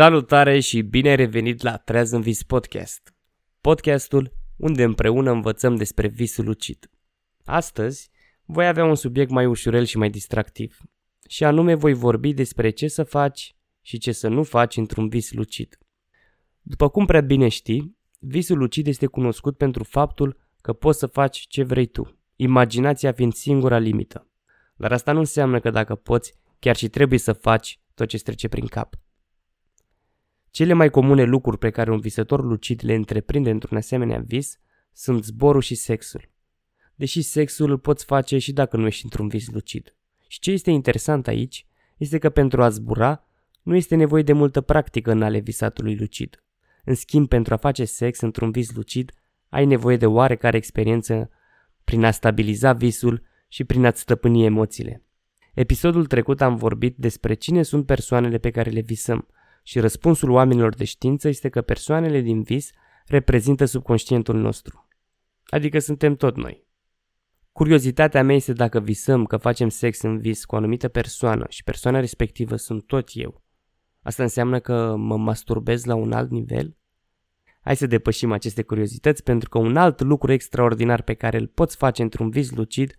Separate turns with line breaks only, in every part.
Salutare și bine ai revenit la Treaz în Vis Podcast. Podcastul unde împreună învățăm despre visul lucid. Astăzi voi avea un subiect mai ușurel și mai distractiv. Și anume voi vorbi despre ce să faci și ce să nu faci într-un vis lucid. După cum prea bine știi, visul lucid este cunoscut pentru faptul că poți să faci ce vrei tu, imaginația fiind singura limită. Dar asta nu înseamnă că dacă poți, chiar și trebuie să faci tot ce trece prin cap. Cele mai comune lucruri pe care un visător lucid le întreprinde într-un asemenea vis sunt zborul și sexul. Deși sexul îl poți face și dacă nu ești într-un vis lucid. Și ce este interesant aici este că pentru a zbura nu este nevoie de multă practică în ale visatului lucid. În schimb, pentru a face sex într-un vis lucid, ai nevoie de oarecare experiență prin a stabiliza visul și prin a-ți stăpâni emoțiile. Episodul trecut am vorbit despre cine sunt persoanele pe care le visăm – și răspunsul oamenilor de știință este că persoanele din vis reprezintă subconștientul nostru. Adică suntem tot noi. Curiozitatea mea este dacă visăm că facem sex în vis cu o anumită persoană și persoana respectivă sunt tot eu. Asta înseamnă că mă masturbez la un alt nivel? Hai să depășim aceste curiozități pentru că un alt lucru extraordinar pe care îl poți face într-un vis lucid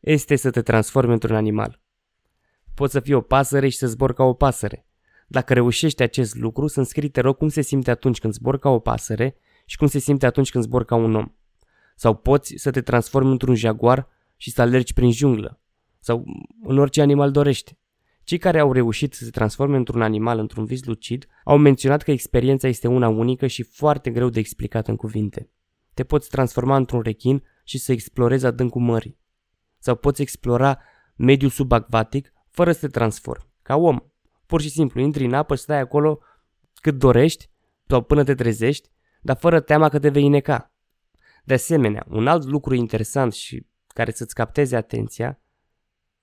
este să te transformi într-un animal. Poți să fii o pasăre și să zbori ca o pasăre. Dacă reușești acest lucru, să scrii, te rog, cum se simte atunci când zbor ca o pasăre și cum se simte atunci când zbor ca un om. Sau poți să te transformi într-un jaguar și să alergi prin junglă. Sau în orice animal dorești. Cei care au reușit să se transforme într-un animal într-un vis lucid au menționat că experiența este una unică și foarte greu de explicat în cuvinte. Te poți transforma într-un rechin și să explorezi adâncul mării. Sau poți explora mediul subacvatic fără să te transformi, ca om, Pur și simplu, intri în apă, stai acolo cât dorești sau până te trezești, dar fără teama că te vei neca. De asemenea, un alt lucru interesant și care să-ți capteze atenția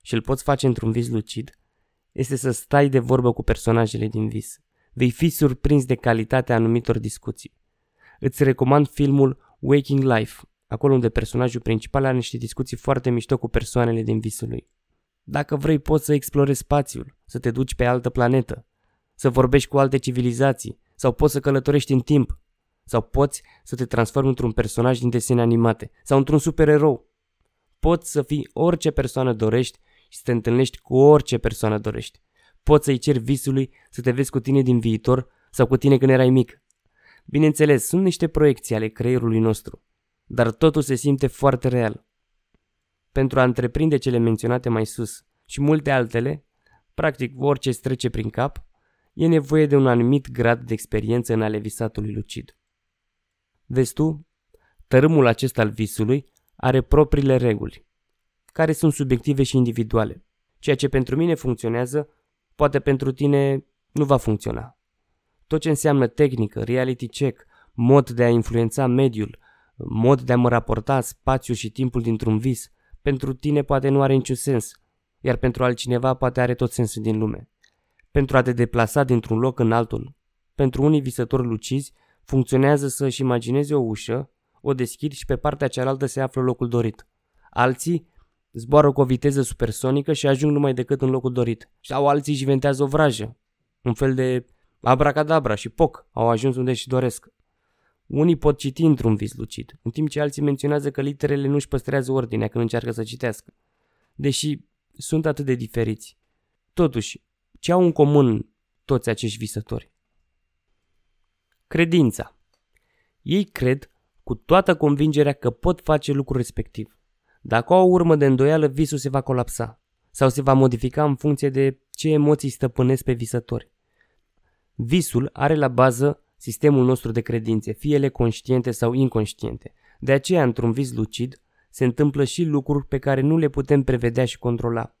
și îl poți face într-un vis lucid, este să stai de vorbă cu personajele din vis. Vei fi surprins de calitatea anumitor discuții. Îți recomand filmul Waking Life, acolo unde personajul principal are niște discuții foarte mișto cu persoanele din visul lui. Dacă vrei, poți să explorezi spațiul, să te duci pe altă planetă, să vorbești cu alte civilizații, sau poți să călătorești în timp, sau poți să te transformi într-un personaj din desene animate, sau într-un supererou. Poți să fii orice persoană dorești și să te întâlnești cu orice persoană dorești. Poți să-i ceri visului să te vezi cu tine din viitor sau cu tine când erai mic. Bineînțeles, sunt niște proiecții ale creierului nostru, dar totul se simte foarte real pentru a întreprinde cele menționate mai sus și multe altele, practic orice îți trece prin cap, e nevoie de un anumit grad de experiență în ale visatului lucid. Vezi tu, tărâmul acesta al visului are propriile reguli, care sunt subiective și individuale. Ceea ce pentru mine funcționează, poate pentru tine nu va funcționa. Tot ce înseamnă tehnică, reality check, mod de a influența mediul, mod de a mă raporta spațiul și timpul dintr-un vis, pentru tine poate nu are niciun sens, iar pentru altcineva poate are tot sensul din lume. Pentru a te deplasa dintr-un loc în altul, pentru unii visători lucizi, funcționează să-și imagineze o ușă, o deschid și pe partea cealaltă se află locul dorit. Alții zboară cu o viteză supersonică și ajung numai decât în locul dorit. Sau alții își inventează o vrajă, un fel de abracadabra și poc, au ajuns unde și doresc. Unii pot citi într-un vis lucid, în timp ce alții menționează că literele nu își păstrează ordinea când încearcă să citească. Deși sunt atât de diferiți. Totuși, ce au în comun toți acești visători? Credința. Ei cred cu toată convingerea că pot face lucrul respectiv. Dacă au o urmă de îndoială, visul se va colapsa sau se va modifica în funcție de ce emoții stăpânesc pe visători. Visul are la bază sistemul nostru de credințe, fie ele conștiente sau inconștiente. De aceea, într-un vis lucid, se întâmplă și lucruri pe care nu le putem prevedea și controla.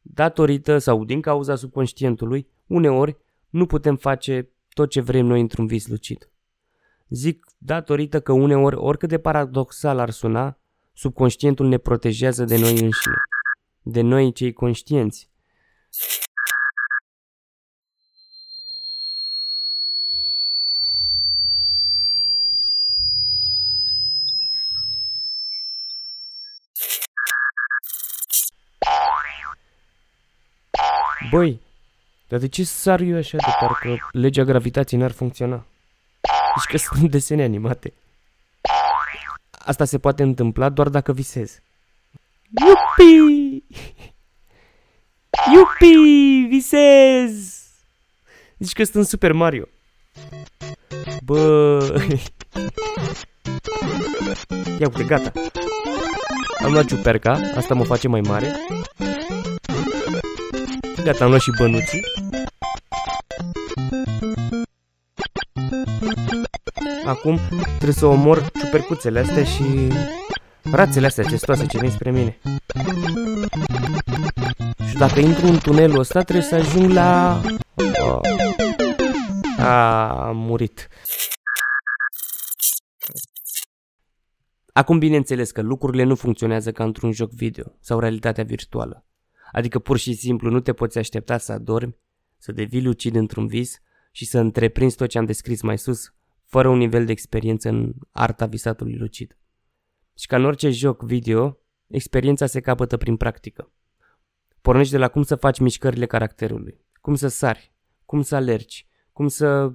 Datorită sau din cauza subconștientului, uneori nu putem face tot ce vrem noi într-un vis lucid. Zic datorită că uneori, oricât de paradoxal ar suna, subconștientul ne protejează de noi înșine, de noi cei conștienți. Băi, Dar de ce sar eu așa de parcă legea gravitației n-ar funcționa? Deci că sunt desene animate. Asta se poate întâmpla doar dacă visez. Iupi! Iupi! Visez! Zici că sunt Super Mario. Bă... Ia uite, gata. Am luat ciuperca, asta mă face mai mare. Gata, am luat și bănuții. Acum trebuie să omor ciupercuțele astea și rațele astea cestoase ce vin spre mine. Și dacă intru în tunelul ăsta trebuie să ajung la... Oh. A, am murit. Acum bineînțeles că lucrurile nu funcționează ca într-un joc video sau realitatea virtuală. Adică pur și simplu nu te poți aștepta să adormi, să devii lucid într-un vis și să întreprinzi tot ce am descris mai sus, fără un nivel de experiență în arta visatului lucid. Și ca în orice joc video, experiența se capătă prin practică. Pornești de la cum să faci mișcările caracterului, cum să sari, cum să alergi, cum să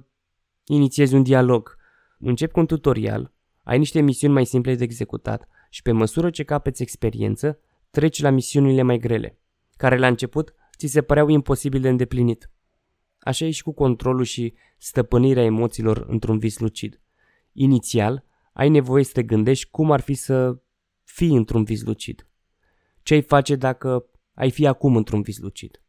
inițiezi un dialog. Începi cu un tutorial, ai niște misiuni mai simple de executat și pe măsură ce capeți experiență, treci la misiunile mai grele, care la început ți se păreau imposibil de îndeplinit. Așa e și cu controlul și stăpânirea emoțiilor într-un vis lucid. Inițial, ai nevoie să te gândești cum ar fi să fii într-un vis lucid. Ce ai face dacă ai fi acum într-un vis lucid?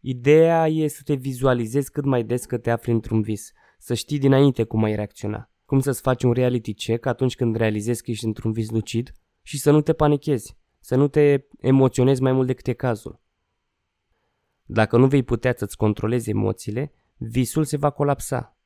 Ideea e să te vizualizezi cât mai des că te afli într-un vis, să știi dinainte cum ai reacționa, cum să-ți faci un reality check atunci când realizezi că ești într-un vis lucid și să nu te panichezi, să nu te emoționezi mai mult decât e cazul. Dacă nu vei putea să-ți controlezi emoțiile, visul se va colapsa.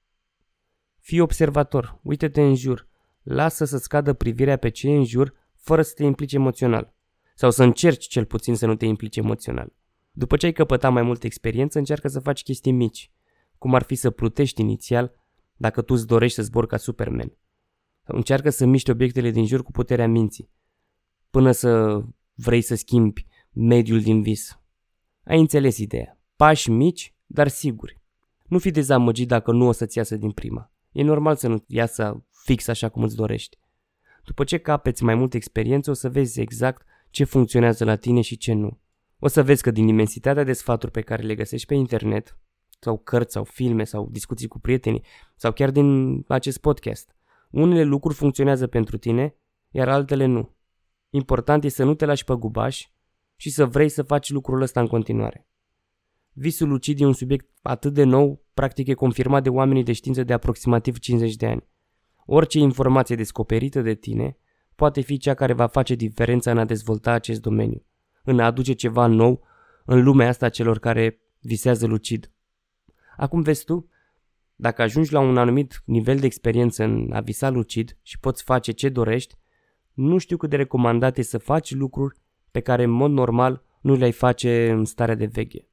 Fii observator, uite-te în jur, lasă să-ți cadă privirea pe ce e în jur fără să te implici emoțional. Sau să încerci cel puțin să nu te implici emoțional. După ce ai căpătat mai multă experiență, încearcă să faci chestii mici, cum ar fi să plutești inițial dacă tu îți dorești să zbori ca Superman. Sau încearcă să miști obiectele din jur cu puterea minții, până să vrei să schimbi mediul din vis. Ai înțeles ideea. Pași mici, dar siguri. Nu fi dezamăgit dacă nu o să-ți iasă din prima. E normal să nu iasă fix așa cum îți dorești. După ce capeți mai multă experiență, o să vezi exact ce funcționează la tine și ce nu. O să vezi că din imensitatea de sfaturi pe care le găsești pe internet, sau cărți, sau filme, sau discuții cu prietenii, sau chiar din acest podcast, unele lucruri funcționează pentru tine, iar altele nu. Important e să nu te lași pe gubaș și să vrei să faci lucrul ăsta în continuare. Visul lucid e un subiect atât de nou, practic e confirmat de oamenii de știință de aproximativ 50 de ani. Orice informație descoperită de tine poate fi cea care va face diferența în a dezvolta acest domeniu, în a aduce ceva nou în lumea asta celor care visează lucid. Acum vezi tu, dacă ajungi la un anumit nivel de experiență în a visa lucid și poți face ce dorești, nu știu cât de recomandat e să faci lucruri pe care în mod normal nu le-ai face în starea de veche.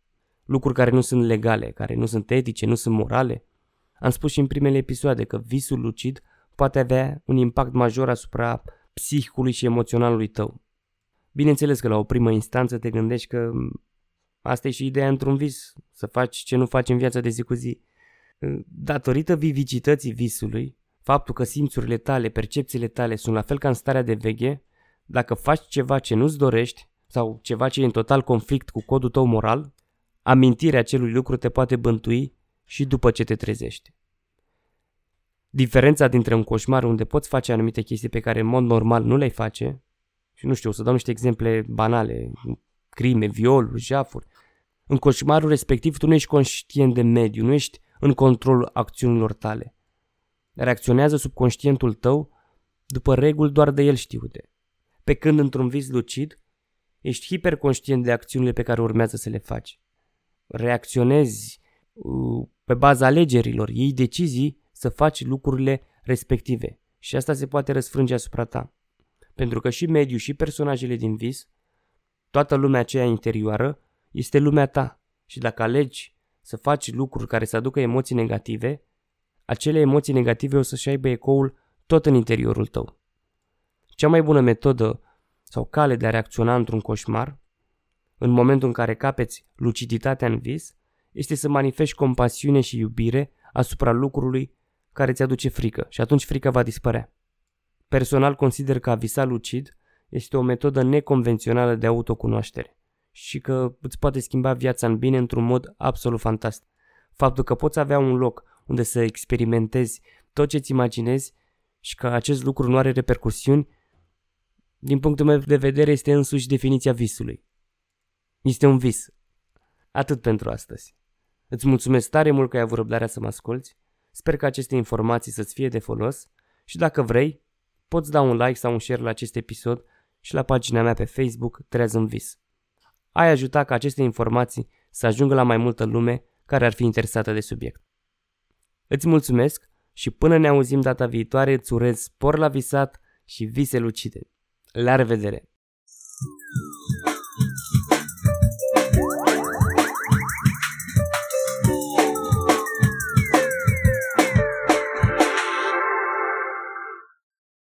Lucruri care nu sunt legale, care nu sunt etice, nu sunt morale. Am spus și în primele episoade că visul lucid poate avea un impact major asupra psihicului și emoționalului tău. Bineînțeles că la o primă instanță te gândești că asta e și ideea într-un vis, să faci ce nu faci în viața de zi cu zi. Datorită vivicității visului, faptul că simțurile tale, percepțiile tale sunt la fel ca în starea de veche, dacă faci ceva ce nu-ți dorești sau ceva ce e în total conflict cu codul tău moral, amintirea acelui lucru te poate bântui și după ce te trezești. Diferența dintre un coșmar unde poți face anumite chestii pe care în mod normal nu le-ai face, și nu știu, o să dau niște exemple banale, crime, viol, jafuri, în coșmarul respectiv tu nu ești conștient de mediu, nu ești în controlul acțiunilor tale. Reacționează subconștientul tău după reguli doar de el știute. Pe când într-un vis lucid, ești hiperconștient de acțiunile pe care urmează să le faci. Reacționezi uh, pe baza alegerilor, iei decizii să faci lucrurile respective și asta se poate răsfrânge asupra ta. Pentru că și mediul și personajele din vis, toată lumea aceea interioară, este lumea ta și dacă alegi să faci lucruri care să aducă emoții negative, acele emoții negative o să-și aibă ecoul tot în interiorul tău. Cea mai bună metodă sau cale de a reacționa într-un coșmar, în momentul în care capeți luciditatea în vis, este să manifesti compasiune și iubire asupra lucrului care ți aduce frică și atunci frica va dispărea. Personal consider că a visa lucid este o metodă neconvențională de autocunoaștere și că îți poate schimba viața în bine într-un mod absolut fantastic. Faptul că poți avea un loc unde să experimentezi tot ce-ți imaginezi și că acest lucru nu are repercusiuni, din punctul meu de vedere este însuși definiția visului. Este un vis. Atât pentru astăzi. Îți mulțumesc tare mult că ai avut răbdarea să mă asculți. Sper că aceste informații să-ți fie de folos și dacă vrei, poți da un like sau un share la acest episod și la pagina mea pe Facebook Treaz în Vis. Ai ajuta ca aceste informații să ajungă la mai multă lume care ar fi interesată de subiect. Îți mulțumesc și până ne auzim data viitoare îți urez spor la visat și vise lucide. La revedere!